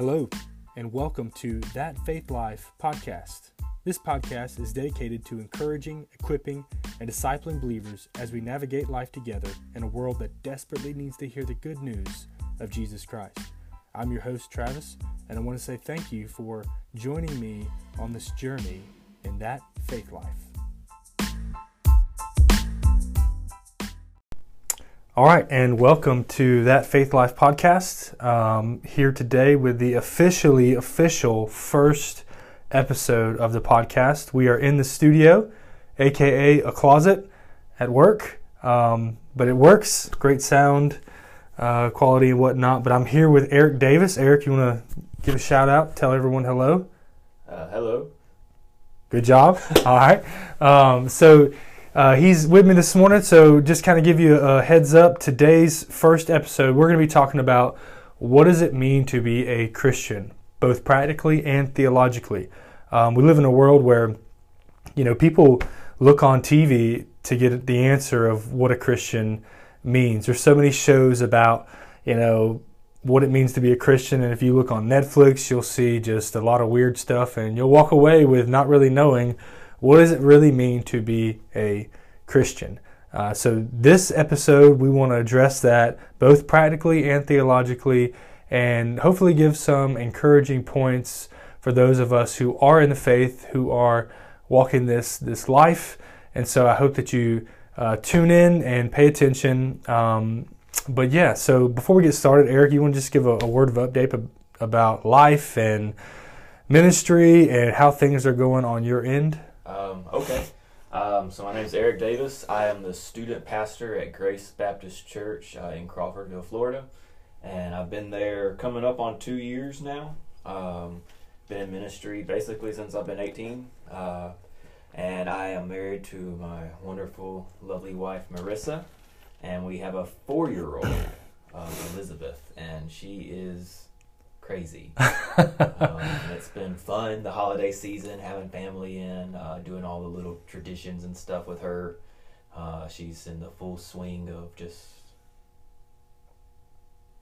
Hello, and welcome to That Faith Life podcast. This podcast is dedicated to encouraging, equipping, and discipling believers as we navigate life together in a world that desperately needs to hear the good news of Jesus Christ. I'm your host, Travis, and I want to say thank you for joining me on this journey in that faith life. All right, and welcome to that Faith Life podcast. Um, here today with the officially official first episode of the podcast. We are in the studio, aka a closet at work, um, but it works. Great sound uh, quality and whatnot. But I'm here with Eric Davis. Eric, you want to give a shout out? Tell everyone hello. Uh, hello. Good job. All right. Um, so uh, he's with me this morning, so just kind of give you a heads up. Today's first episode, we're going to be talking about what does it mean to be a Christian, both practically and theologically. Um, we live in a world where, you know, people look on TV to get the answer of what a Christian means. There's so many shows about, you know, what it means to be a Christian, and if you look on Netflix, you'll see just a lot of weird stuff, and you'll walk away with not really knowing what does it really mean to be a Christian? Uh, so, this episode, we want to address that both practically and theologically, and hopefully give some encouraging points for those of us who are in the faith, who are walking this, this life. And so, I hope that you uh, tune in and pay attention. Um, but yeah, so before we get started, Eric, you want to just give a, a word of update about life and ministry and how things are going on your end? Um, okay. Um, so my name is Eric Davis. I am the student pastor at Grace Baptist Church uh, in Crawfordville, Florida, and I've been there coming up on two years now. Um, been in ministry basically since I've been 18, uh, and I am married to my wonderful, lovely wife Marissa, and we have a four-year-old, um, Elizabeth, and she is crazy. um, it's been fun the holiday season, having family in, uh, doing all the little traditions and stuff with her. Uh, she's in the full swing of just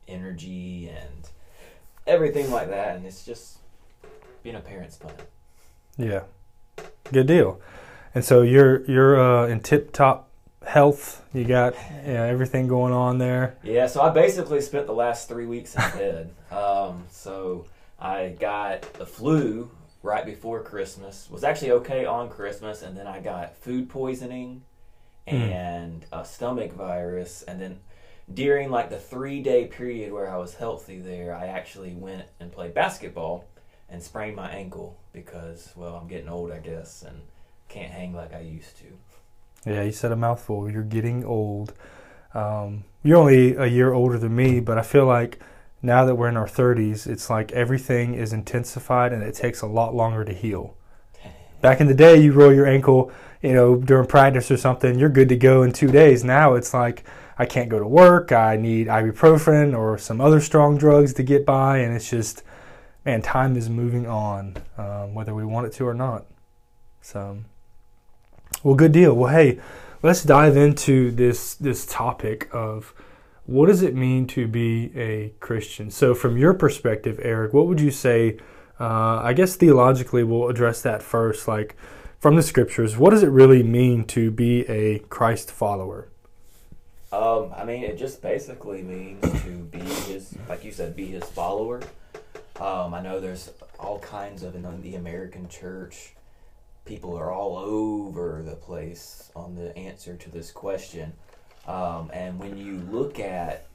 energy and everything like that, and it's just being a parent's fun. Yeah, good deal. And so you're you're uh, in tip top health. You got yeah, everything going on there. Yeah, so I basically spent the last three weeks in bed. um, so I got the flu right before Christmas. Was actually okay on Christmas, and then I got food poisoning hmm. and mm. a stomach virus, and then during like the three day period where I was healthy there, I actually went and played basketball and sprained my ankle because well I'm getting old I guess and can't hang like I used to. Yeah, you said a mouthful. You're getting old. Um, you're only a year older than me, but I feel like now that we're in our 30s, it's like everything is intensified and it takes a lot longer to heal. Back in the day, you roll your ankle, you know, during practice or something, you're good to go in two days. Now it's like I can't go to work. I need ibuprofen or some other strong drugs to get by, and it's just, man, time is moving on, um, whether we want it to or not. So. Well, good deal. Well, hey, let's dive into this this topic of what does it mean to be a Christian. So, from your perspective, Eric, what would you say? Uh, I guess theologically, we'll address that first. Like from the scriptures, what does it really mean to be a Christ follower? Um, I mean, it just basically means to be his, like you said, be his follower. Um, I know there's all kinds of in the American church people are all over the place on the answer to this question. Um, and when you look at,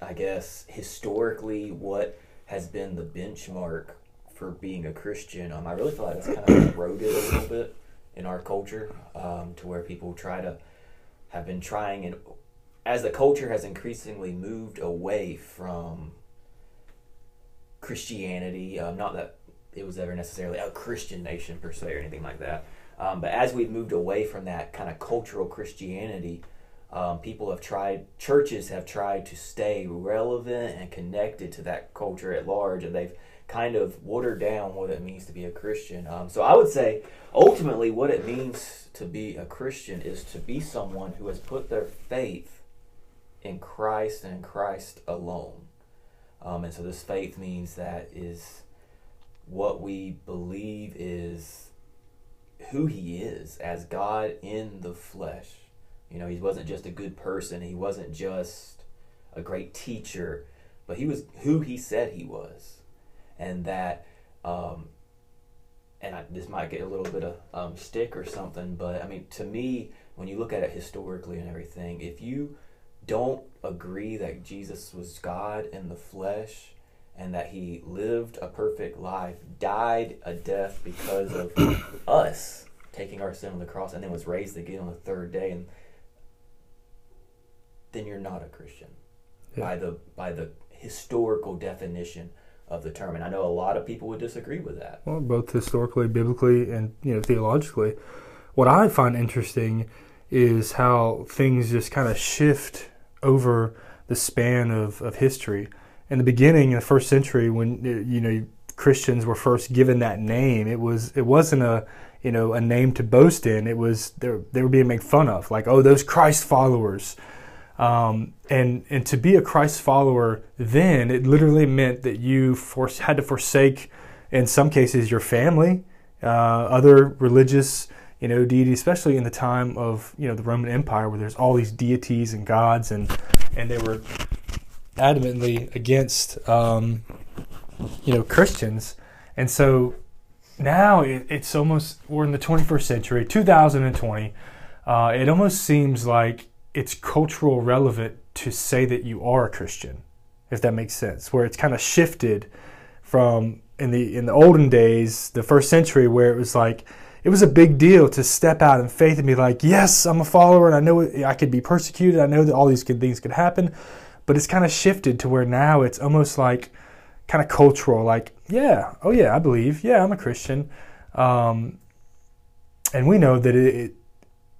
I guess, historically, what has been the benchmark for being a Christian, um, I really feel like that's kind of eroded a little bit in our culture um, to where people try to have been trying and as the culture has increasingly moved away from Christianity, um, not that it was ever necessarily a Christian nation per se or anything like that. Um, but as we've moved away from that kind of cultural Christianity, um, people have tried, churches have tried to stay relevant and connected to that culture at large, and they've kind of watered down what it means to be a Christian. Um, so I would say ultimately what it means to be a Christian is to be someone who has put their faith in Christ and in Christ alone. Um, and so this faith means that is what we believe is who he is as God in the flesh. You know, he wasn't just a good person, he wasn't just a great teacher, but he was who he said he was. And that, um, and I, this might get a little bit of um, stick or something, but I mean, to me, when you look at it historically and everything, if you don't agree that Jesus was God in the flesh and that he lived a perfect life, died a death because of us taking our sin on the cross, and then was raised again on the third day, and then you're not a Christian Yeah. by the by the historical definition of the term. And I know a lot of people would disagree with that. Well, both historically, biblically, and you know theologically. What I find interesting is how things just kind of shift over the span of, of history. In the beginning, in the first century, when uh, you know Christians were first given that name, it was it wasn't a you know a name to boast in. It was they were, they were being made fun of, like oh those Christ followers. Um, and and to be a Christ follower then it literally meant that you force, had to forsake in some cases your family, uh, other religious you know deities, especially in the time of you know the Roman Empire where there's all these deities and gods and and they were adamantly against um, you know Christians, and so now it, it's almost we're in the 21st century, 2020. Uh, it almost seems like it's cultural relevant to say that you are a Christian, if that makes sense. Where it's kind of shifted from in the in the olden days, the first century, where it was like it was a big deal to step out in faith and be like, yes, I'm a follower, and I know I could be persecuted. I know that all these good things could happen, but it's kind of shifted to where now it's almost like kind of cultural. Like, yeah, oh yeah, I believe. Yeah, I'm a Christian, um, and we know that it, it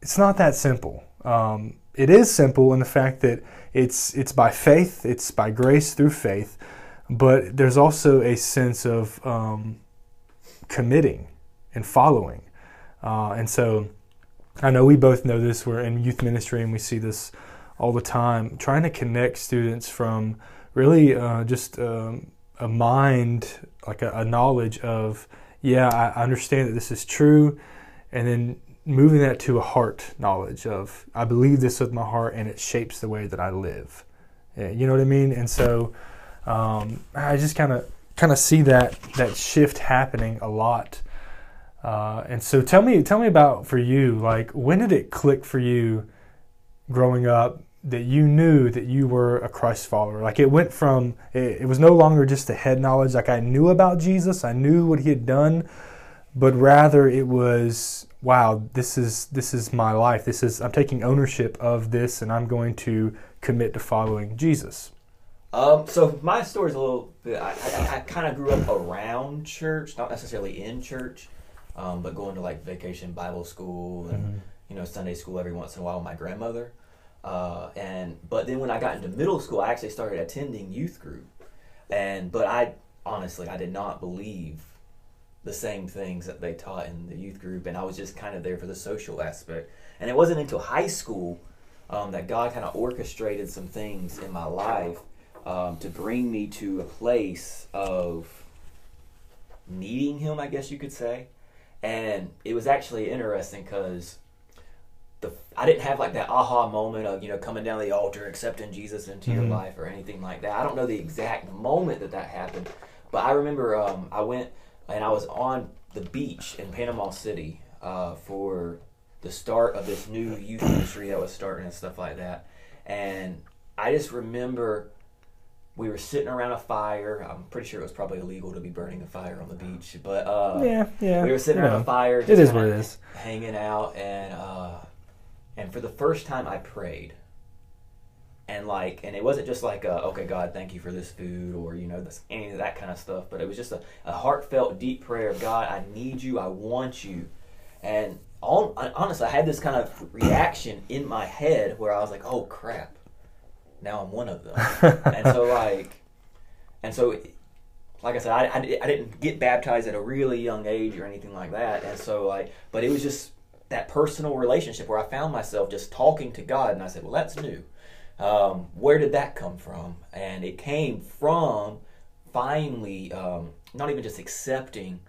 it's not that simple. Um, it is simple in the fact that it's it's by faith, it's by grace through faith, but there's also a sense of um, committing and following, uh, and so I know we both know this. We're in youth ministry and we see this all the time, trying to connect students from really uh, just um, a mind, like a, a knowledge of, yeah, I understand that this is true, and then moving that to a heart knowledge of I believe this with my heart and it shapes the way that I live. Yeah, You know what I mean? And so um, I just kind of kind of see that that shift happening a lot. Uh, and so tell me tell me about for you like when did it click for you growing up that you knew that you were a Christ follower. Like it went from it, it was no longer just a head knowledge. Like I knew about Jesus. I knew what he had done but rather it was wow this is this is my life. This is i'm taking ownership of this and i'm going to commit to following jesus. Um, so my story's a little bit. I, I, I kind of grew up around church, not necessarily in church, um, but going to like vacation Bible school and you know Sunday school every once in a while with my grandmother. Uh, and but then when I got into middle school, I actually started attending youth group, and but I honestly I did not believe the same things that they taught in the youth group, and I was just kind of there for the social aspect. And it wasn't until high school um, that God kind of orchestrated some things in my life um, to bring me to a place of needing Him, I guess you could say. And it was actually interesting because the I didn't have like that aha moment of you know coming down the altar, accepting Jesus into your Mhm. life or anything like that. I don't know the exact moment that that happened, but I remember um, I went and I was on the beach in Panama City uh, for the start of this new youth ministry that was starting and stuff like that. And I just remember we were sitting around a fire. I'm pretty sure it was probably illegal to be burning a fire on the beach, but uh, yeah yeah we were sitting around know, a fire. it just is what it is Hanging out, and uh, and for the first time, I prayed. And like, and it wasn't just like, uh, okay, God, thank you for this food, or you know, this, any of that kind of stuff. But it was just a, a heartfelt, deep prayer of God, I need you, I want you. And on, honestly, I had this kind of reaction in my head where I was like, oh crap, now I'm one of them. and so like, and so like I said, I, I, I didn't get baptized at a really young age or anything like that. And so like, but it was just that personal relationship where I found myself just talking to God, and I said, well, that's new. Um, where did that come from? And it came from finally um, not even just accepting,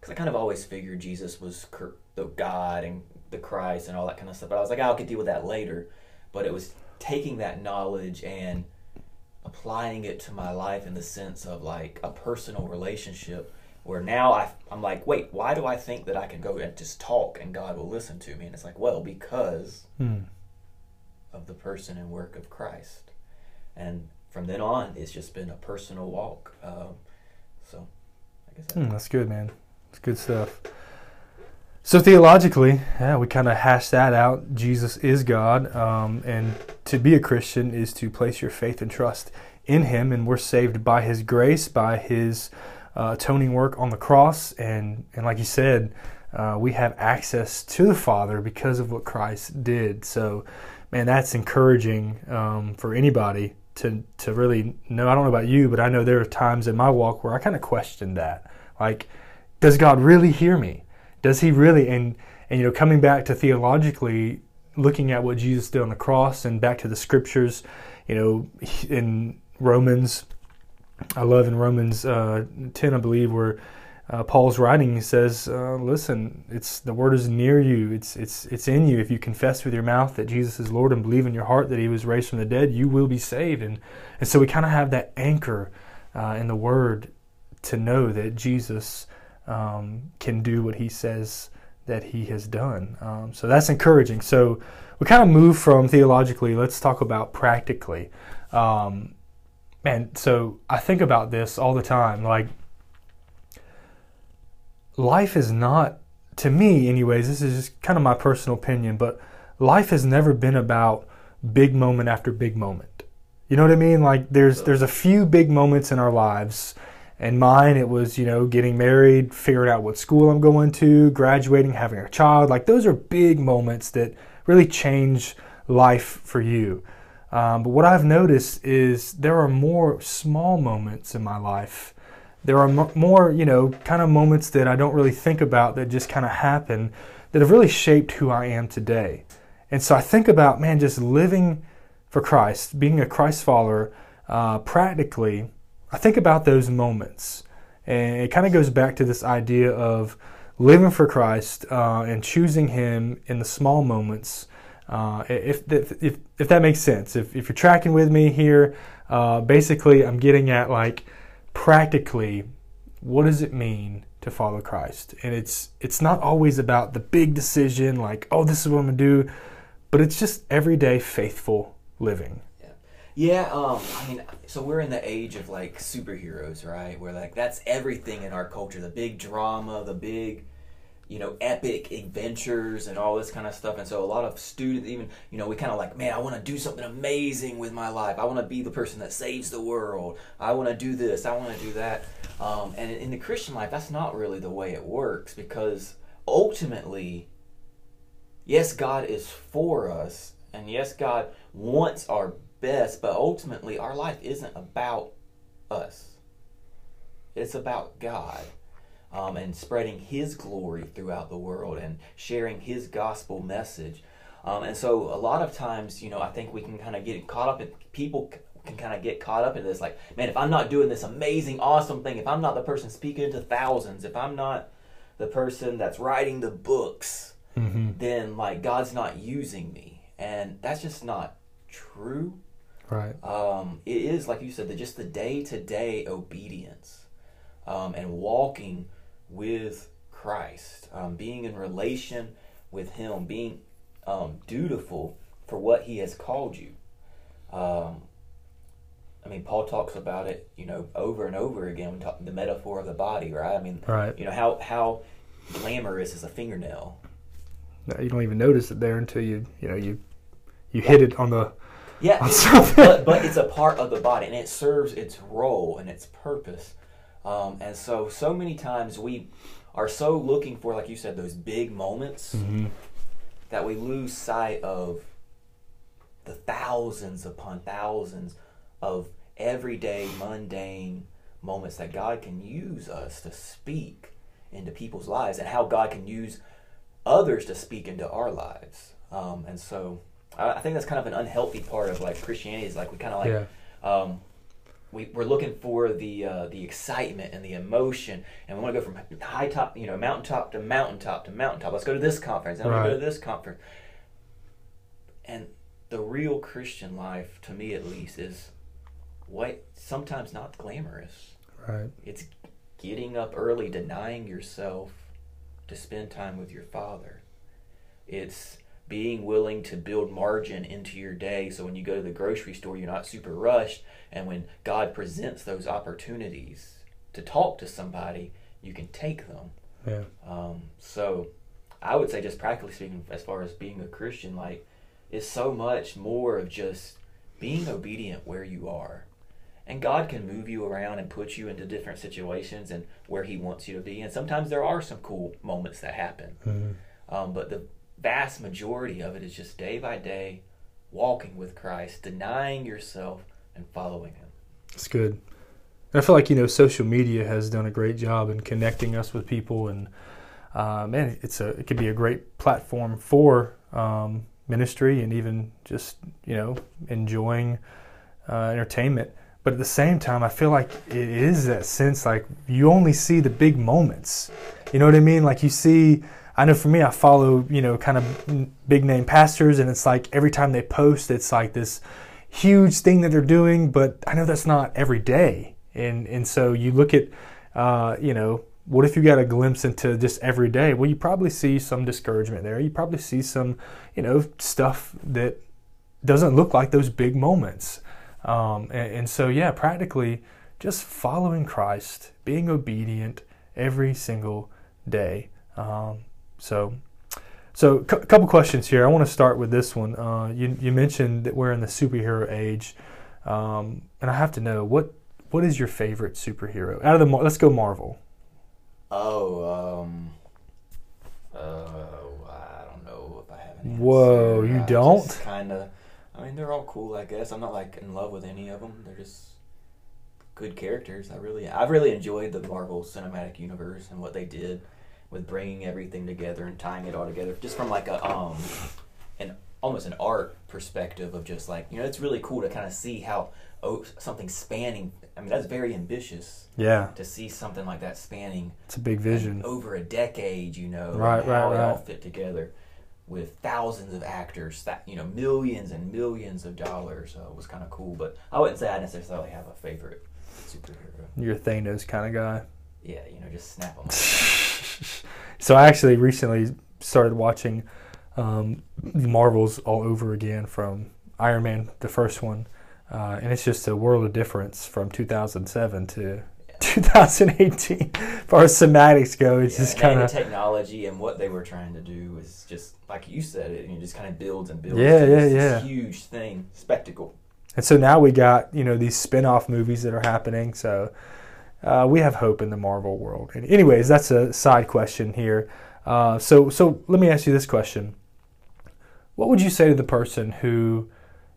because I kind of always figured Jesus was the God and the Christ and all that kind of stuff. But I was like, oh, I could deal with that later. But it was taking that knowledge and applying it to my life in the sense of like a personal relationship where now I, I'm like, wait, why do I think that I can go and just talk and God will listen to me? And it's like, well, because hmm. of the person and work of Christ. And from then on, it's just been a personal walk. Um, so, I guess that's, hmm, that's good, man. It's good stuff. So theologically, yeah, we kind of hash that out. Jesus is God, um, and to be a Christian is to place your faith and trust in Him, and we're saved by His grace, by His uh, atoning work on the cross, and and like you said, uh, we have access to the Father because of what Christ did. So, man, that's encouraging um, for anybody to to really know. I don't know about you, but I know there are times in my walk where I kind of question that, like, does God really hear me? does he really and and you know coming back to theologically looking at what Jesus did on the cross and back to the scriptures you know in Romans I love in Romans uh, 10 I believe where uh, Paul's writing he says uh, listen it's the word is near you it's it's it's in you if you confess with your mouth that Jesus is Lord and believe in your heart that he was raised from the dead you will be saved and and so we kind of have that anchor uh, in the word to know that Jesus um, can do what he says that he has done. Um, so that's encouraging. So we kind of move from theologically, let's talk about practically. Um, man, so I think about this all the time. Like, life is not, to me, anyways, this is just kind of my personal opinion, but life has never been about big moment after big moment. You know what I mean? Like there's there's a few big moments in our lives and mine, it was, you know, getting married, figuring out what school I'm going to, graduating, having a child. Like, those are big moments that really change life for you. Um, but what I've noticed is there are more small moments in my life. There are more, you know, kind of moments that I don't really think about that just kind of happen that have really shaped who I am today. And so I think about, man, just living for Christ, being a Christ follower, uh, practically I think about those moments, and it kind of goes back to this idea of living for Christ uh, and choosing Him in the small moments. Uh, if, if, if that makes sense, if, if you're tracking with me here, uh, basically I'm getting at like practically what does it mean to follow Christ? And it's it's not always about the big decision like oh this is what I'm gonna do, but it's just everyday faithful living. Yeah, um, I mean, so we're in the age of like superheroes, right? Where like that's everything in our culture, the big drama, the big, you know, epic adventures and all this kind of stuff. And so a lot of students, even, you know, we kind of like, man, I want to do something amazing with my life. I want to be the person that saves the world. I want to do this. I want to do that. Um, and in the Christian life, that's not really the way it works because ultimately, yes, God is for us, and yes, God wants our best, but ultimately our life isn't about us. It's about God um, and spreading His glory throughout the world and sharing His gospel message. Um, and so a lot of times, you know, I think we can kind of get caught up in people can kind of get caught up in this like, man, if I'm not doing this amazing, awesome thing, if I'm not the person speaking to thousands, if I'm not the person that's writing the books, mm-hmm. then like God's not using me. And that's just not true. Right. Um, it is like you said, the, just the day to day obedience um, and walking with Christ, um, being in relation with Him, being um, dutiful for what He has called you. Um, I mean, Paul talks about it, you know, over and over again. The metaphor of the body, right? I mean, right. You know how how glamorous is a fingernail. You don't even notice it there until you you know you you hit it on the yeah, but, but it's a part of the body and it serves its role and its purpose. Um, and so, so many times we are so looking for, like you said, those big moments mm-hmm. that we lose sight of the thousands upon thousands of everyday, mundane moments that God can use us to speak into people's lives and how God can use others to speak into our lives. Um, and so I, I think that's kind of an unhealthy part of like Christianity. Is like we kind of like yeah. um, we, we're looking for the uh, the excitement and the emotion, and we want to go from high top, you know, mountaintop to mountaintop to mountaintop. Let's go to this conference, and right. we go to this conference. And the real Christian life, to me at least, is what sometimes not glamorous. Right. It's getting up early, denying yourself to spend time with your Father. It's being willing to build margin into your day so when you go to the grocery store, you're not super rushed. And when God presents those opportunities to talk to somebody, you can take them. Yeah. Um, so I would say, just practically speaking, as far as being a Christian, like, is so much more of just being obedient where you are. And God can move you around and put you into different situations and where He wants you to be. And sometimes there are some cool moments that happen. Mm-hmm. Um, but the vast majority of it is just day by day walking with Christ, denying yourself and following Him. It's good. And I feel like you know social media has done a great job in connecting us with people, and uh, man, it's a it can be a great platform for um, ministry and even just you know enjoying uh, entertainment. But at the same time, I feel like it is that sense like you only see the big moments. You know what I mean? Like you see I know for me, I follow, you know, kind of big name pastors, and it's like every time they post, it's like this huge thing that they're doing, but I know that's not every day. And, and so you look at, uh, you know, what if you got a glimpse into just every day? Well, you probably see some discouragement there. You probably see some, you know, stuff that doesn't look like those big moments. Um, and, and so, yeah, practically just following Christ, being obedient every single day. Um, so, so a cu- couple questions here. I want to start with this one. Uh, you, you mentioned that we're in the superhero age, um, and I have to know what what is your favorite superhero out of the? Let's go Marvel. Oh, um, uh, I don't know if I have any. Whoa, you don't? Kind of. I mean, they're all cool, I guess. I'm not like in love with any of them. They're just good characters. I really, I've really enjoyed the Marvel Cinematic Universe and what they did with bringing everything together and tying it all together, just from like a um, an almost an art perspective of just like you know, it's really cool to kind of see how oh something spanning. I mean, that's very ambitious. Yeah. To see something like that spanning. It's a big vision. Over a decade, you know, right, right, how right. it all fit together with thousands of actors, that you know, millions and millions of dollars. It was kind of cool, but I wouldn't say I necessarily have a favorite superhero. You're a Thanos kind of guy. Yeah, you know, just snap them. so I actually recently started watching um, Marvels all over again from Iron Man, the first one, uh, and it's just a world of difference from 2007 to 2018. as far as cinematics go, it's yeah, just kind of technology and what they were trying to do is just like you said it. You just kind of builds and builds. Yeah, yeah, yeah. Huge thing, spectacle. And so now we got you know these spin-off movies that are happening. So uh, we have hope in the Marvel world. And anyways, that's a side question here. Uh, so, so let me ask you this question: What would you say to the person who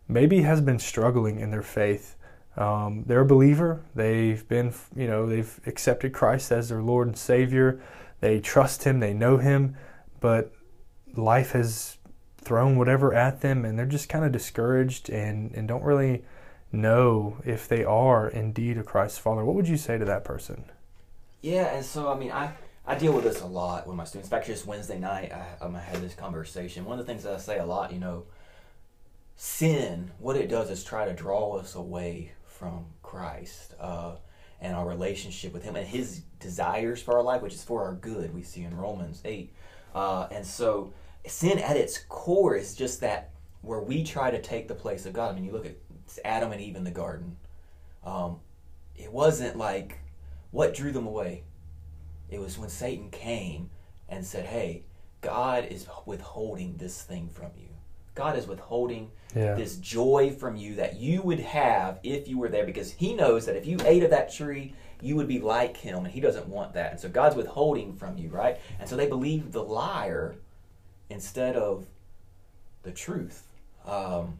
maybe has been struggling in their faith? Um, they're a believer. They've been, you know, they've accepted Christ as their Lord and Savior. They trust Him. They know Him, but life has thrown whatever at them, and they're just kind of discouraged and and don't really know if they are indeed a Christ follower, what would you say to that person? Yeah, and so I mean, I I deal with this a lot with my students. In fact, just Wednesday night, I, um, I had this conversation. One of the things that I say a lot, you know, sin, what it does is try to draw us away from Christ uh, and our relationship with Him and His desires for our life, which is for our good. We see in Romans eight, uh, and so sin at its core is just that where we try to take the place of God. I mean, you look at Adam and Eve in the garden. Um, it wasn't like what drew them away. It was when Satan came and said, "Hey, God is withholding this thing from you. God is withholding yeah. this joy from you that you would have if you were there because he knows that if you ate of that tree, you would be like him and he doesn't want that. And so God's withholding from you, right? And so they believed the liar instead of the truth. Um,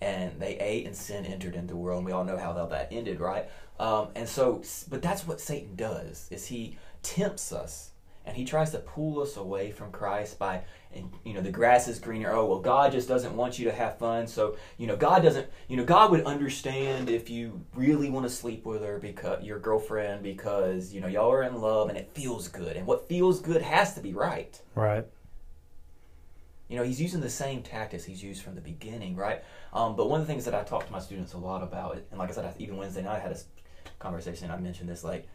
and they ate and sin entered into the world and we all know how that ended right? Um, and so but that's what satan does is he tempts us and he tries to pull us away from Christ by and you know the grass is greener. Oh well god just doesn't want you to have fun so you know god doesn't you know god would understand if you really want to sleep with her because your girlfriend because you know y'all are in love and it feels good and what feels good has to be right. Right. You know he's using the same tactics he's used from the beginning right? Um, but one of the things that i talk to my students a lot about and like i said I- even wednesday night i had a conversation i mentioned this like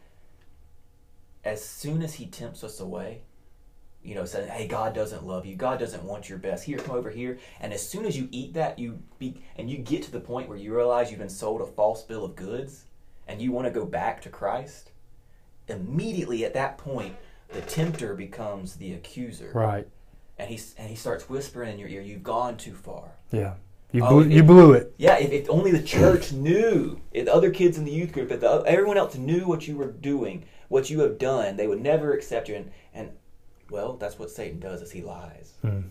as soon as he tempts us away you know saying hey god doesn't love you. God doesn't want your best. Here come over here. And as soon as you eat that you be and you get to the point where you realize you've been sold a false bill of goods and you want to go back to christ immediately at that point the tempter becomes the accuser. Right. And he and he starts whispering in your ear, "You've gone too far." Yeah. You Oh, blew, it- you blew it. Yeah, if, if only the church knew, if the other kids in the youth group, if the, everyone else knew what you were doing, what you have done, they would never accept you. And, and well, that's what Satan does: is he lies, Mm.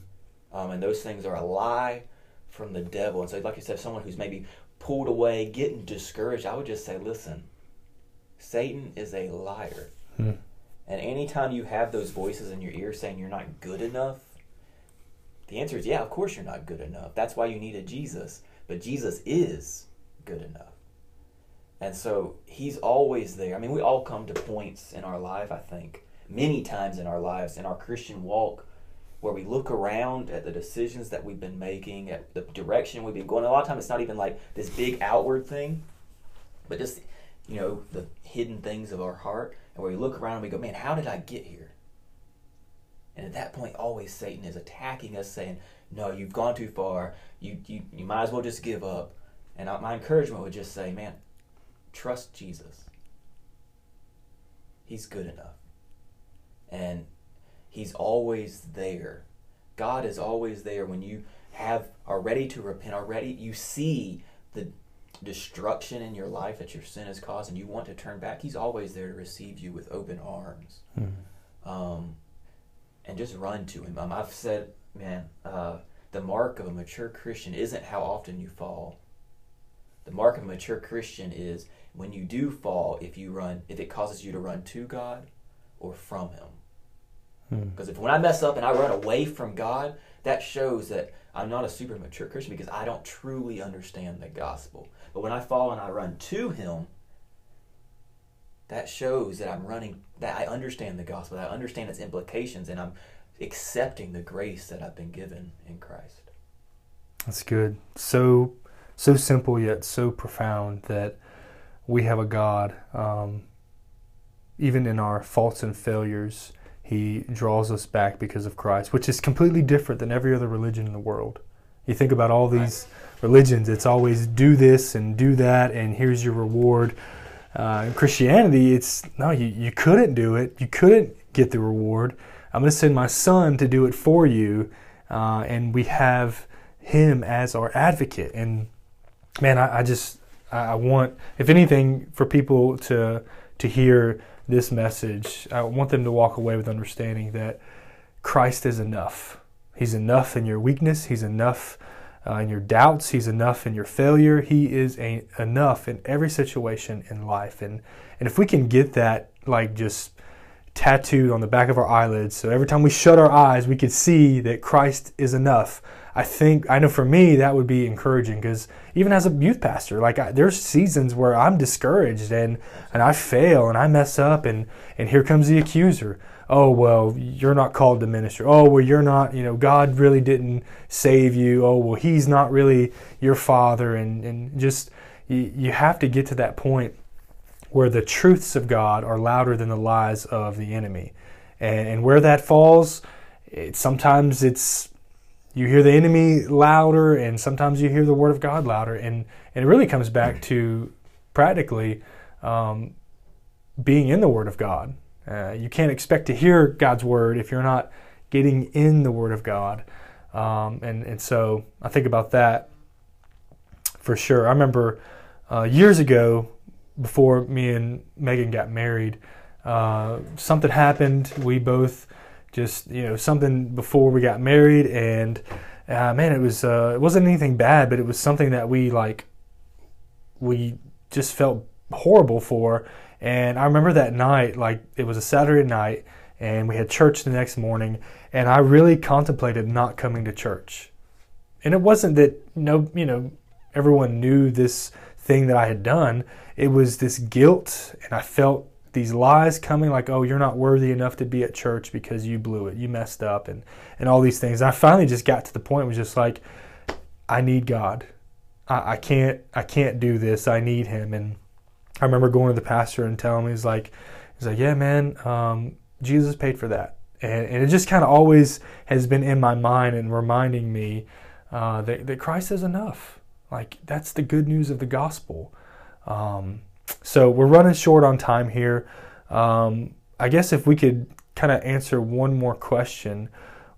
um, and those things are a lie from the devil. And so, like you said, someone who's maybe pulled away, getting discouraged, I would just say, listen, Satan is a liar. Hmm. And anytime you have those voices in your ear saying you're not good enough, the answer is yeah, of course you're not good enough. That's why you need a Jesus. But Jesus is good enough. And so he's always there. I mean, we all come to points in our life, I think, many times in our lives, in our Christian walk, where we look around at the decisions that we've been making, at the direction we've been going. A lot of times it's not even like this big outward thing, but just, you know, the hidden things of our heart. And where we look around and we go, man, how did I get here? And at that point, always Satan is attacking us, saying, "No, you've gone too far. You you, you might as well just give up." And I, my encouragement would just say, "Man, trust Jesus. He's good enough, and He's always there. God is always there when you have are ready to repent. Are ready. You see the destruction in your life that your sin has caused, and you want to turn back. He's always there to receive you with open arms." um, and just run to him. Um, I've said, man, uh, the mark of a mature Christian isn't how often you fall. The mark of a mature Christian is when you do fall, if you run, if it causes you to run to God or from Him. Hmm. Because if when I mess up and I run away from God, that shows that I'm not a super mature Christian because I don't truly understand the gospel. But when I fall and I run to Him, that shows that I'm running, that I understand the gospel, that I understand its implications, and I'm accepting the grace that I've been given in Christ. That's good. So so simple yet so profound that we have a God. Um, even in our faults and failures, He draws us back because of Christ, which is completely different than every other religion in the world. You think about all these religions; it's always do this and do that, and here's your reward. Uh, in Christianity, it's no, you, you couldn't do it. You couldn't get the reward. I'm going to send my son to do it for you. Uh, and we have him as our advocate. And man, I, I just, I I want, if anything, for people to, to hear this message, I want them to walk away with understanding that Christ is enough. He's enough in your weakness. He's enough uh, in your doubts. He's enough in your failure. He is a, enough in every situation in life. And and if we can get that like just tattooed on the back of our eyelids, so every time we shut our eyes, we could see that Christ is enough. I think I know for me that would be encouraging because even as a youth pastor, like I, there's seasons where I'm discouraged and and I fail and I mess up and and here comes the accuser oh well you're not called to minister oh well you're not you know god really didn't save you. Oh well he's not really your father. And and just you, you have to get to that point where the truths of god are louder than the lies of the enemy. And, and where that falls it, sometimes it's you hear the enemy louder and sometimes you hear the word of god louder. And, and it really comes back to practically um, being in the word of god uh, you can't expect to hear God's word if you're not getting in the word of God. Um, and, and so I think about that for sure. I remember uh, years ago, before me and Megan got married, uh, something happened. We both just, you know, something before we got married, and uh, man, it was uh, it wasn't anything bad, but it was something that we like we just felt horrible for. And I remember that night, like it was a Saturday night, and we had church the next morning, and I really contemplated not coming to church. And it wasn't that no, you know, everyone knew this thing that I had done. It was this guilt, and I felt these lies coming like, oh, you're not worthy enough to be at church because you blew it, you messed up, and and all these things. And I finally just got to the point was just like, I need God. I, I can't I can't do this. I need Him. And I remember going to the pastor and telling him he's like, he's like, yeah, man, um, Jesus paid for that. And, and it just kind of always has been in my mind and reminding me uh, that, that Christ is enough. Like, that's the good news of the gospel. Um, so we're running short on time here. Um, I guess if we could kind of answer one more question,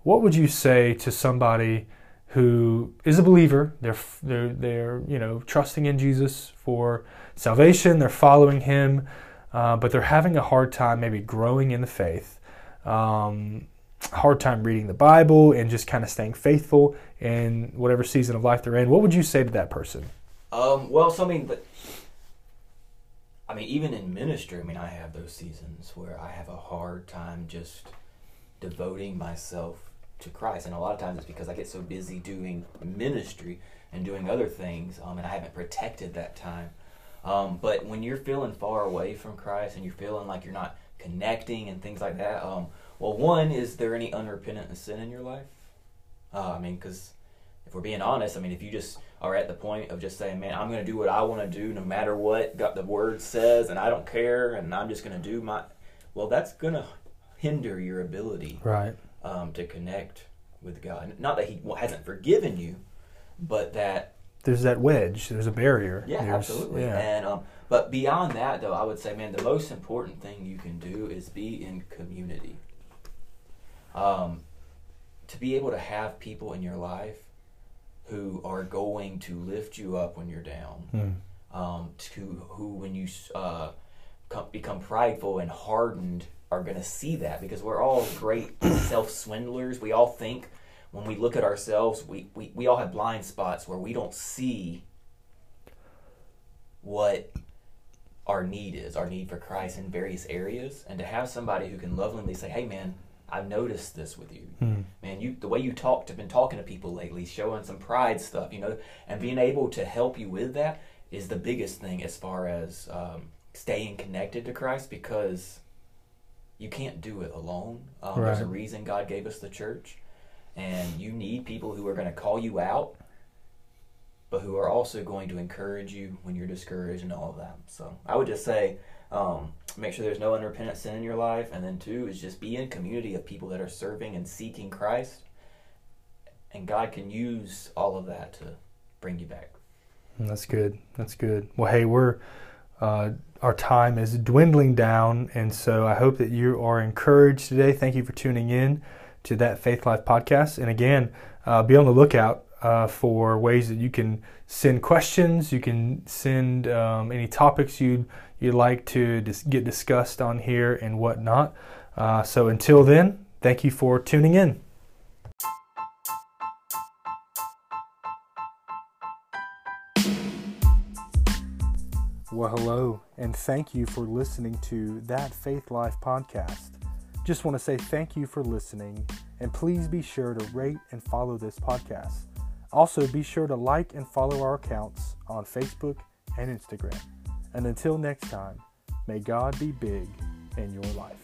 what would you say to somebody who is a believer? They're they're they're you know trusting in Jesus for salvation. They're following Him, uh, but they're having a hard time maybe growing in the faith. Um, hard time reading the Bible and just kind of staying faithful in whatever season of life they're in. What would you say to that person? Um, well, so I mean, I mean, even in ministry, I mean, I have those seasons where I have a hard time just devoting myself to Christ, and a lot of times it's because I get so busy doing ministry and doing other things, um, and I haven't protected that time. Um, but when you're feeling far away from Christ and you're feeling like you're not connecting and things like that, um, well, one, is there any unrepentant sin in your life? Uh, I mean, because if we're being honest, I mean, if you just are at the point of just saying, man, I'm going to do what I want to do no matter what got the word says, and I don't care, and I'm just going to do my, well, that's going to hinder your ability right um, to connect with God. Not that He hasn't forgiven you, but that there's that wedge. There's a barrier. Yeah, there's, absolutely. Yeah. And um, but beyond that, though, I would say, man, the most important thing you can do is be in community. Um, to be able to have people in your life who are going to lift you up when you're down. Hmm. Um, to who, when you uh, come, become prideful and hardened, are going to see that because we're all great self swindlers. We all think when we look at ourselves, we, we, we all have blind spots where we don't see what our need is, our need for Christ in various areas. And to have somebody who can lovingly say, hey, man, I've noticed this with you. Hmm. Man, you the way you talked have been talking to people lately, showing some pride stuff, you know, and being able to help you with that is the biggest thing as far as um, staying connected to Christ because you can't do it alone. Um, There's a reason God gave us the church, and you need people who are going to call you out, but who are also going to encourage you when you're discouraged and all of that. So I would just say, um, make sure there's no unrepentant sin in your life, and then two is just be in community of people that are serving and seeking Christ, and God can use all of that to bring you back. That's good. That's good. Well, hey, we're uh, our time is dwindling down, and so I hope that you are encouraged today. Thank you for tuning in to that Faith Life podcast. And again, uh, be on the lookout uh, for ways that you can send questions. You can send um, any topics you you'd like to dis- get discussed on here and whatnot. Uh, so until then, thank you for tuning in. Well, hello, and thank you for listening to that Faith Life podcast. Just want to say thank you for listening, and please be sure to rate and follow this podcast. Also, be sure to like and follow our accounts on Facebook and Instagram. And until next time, may God be big in your life.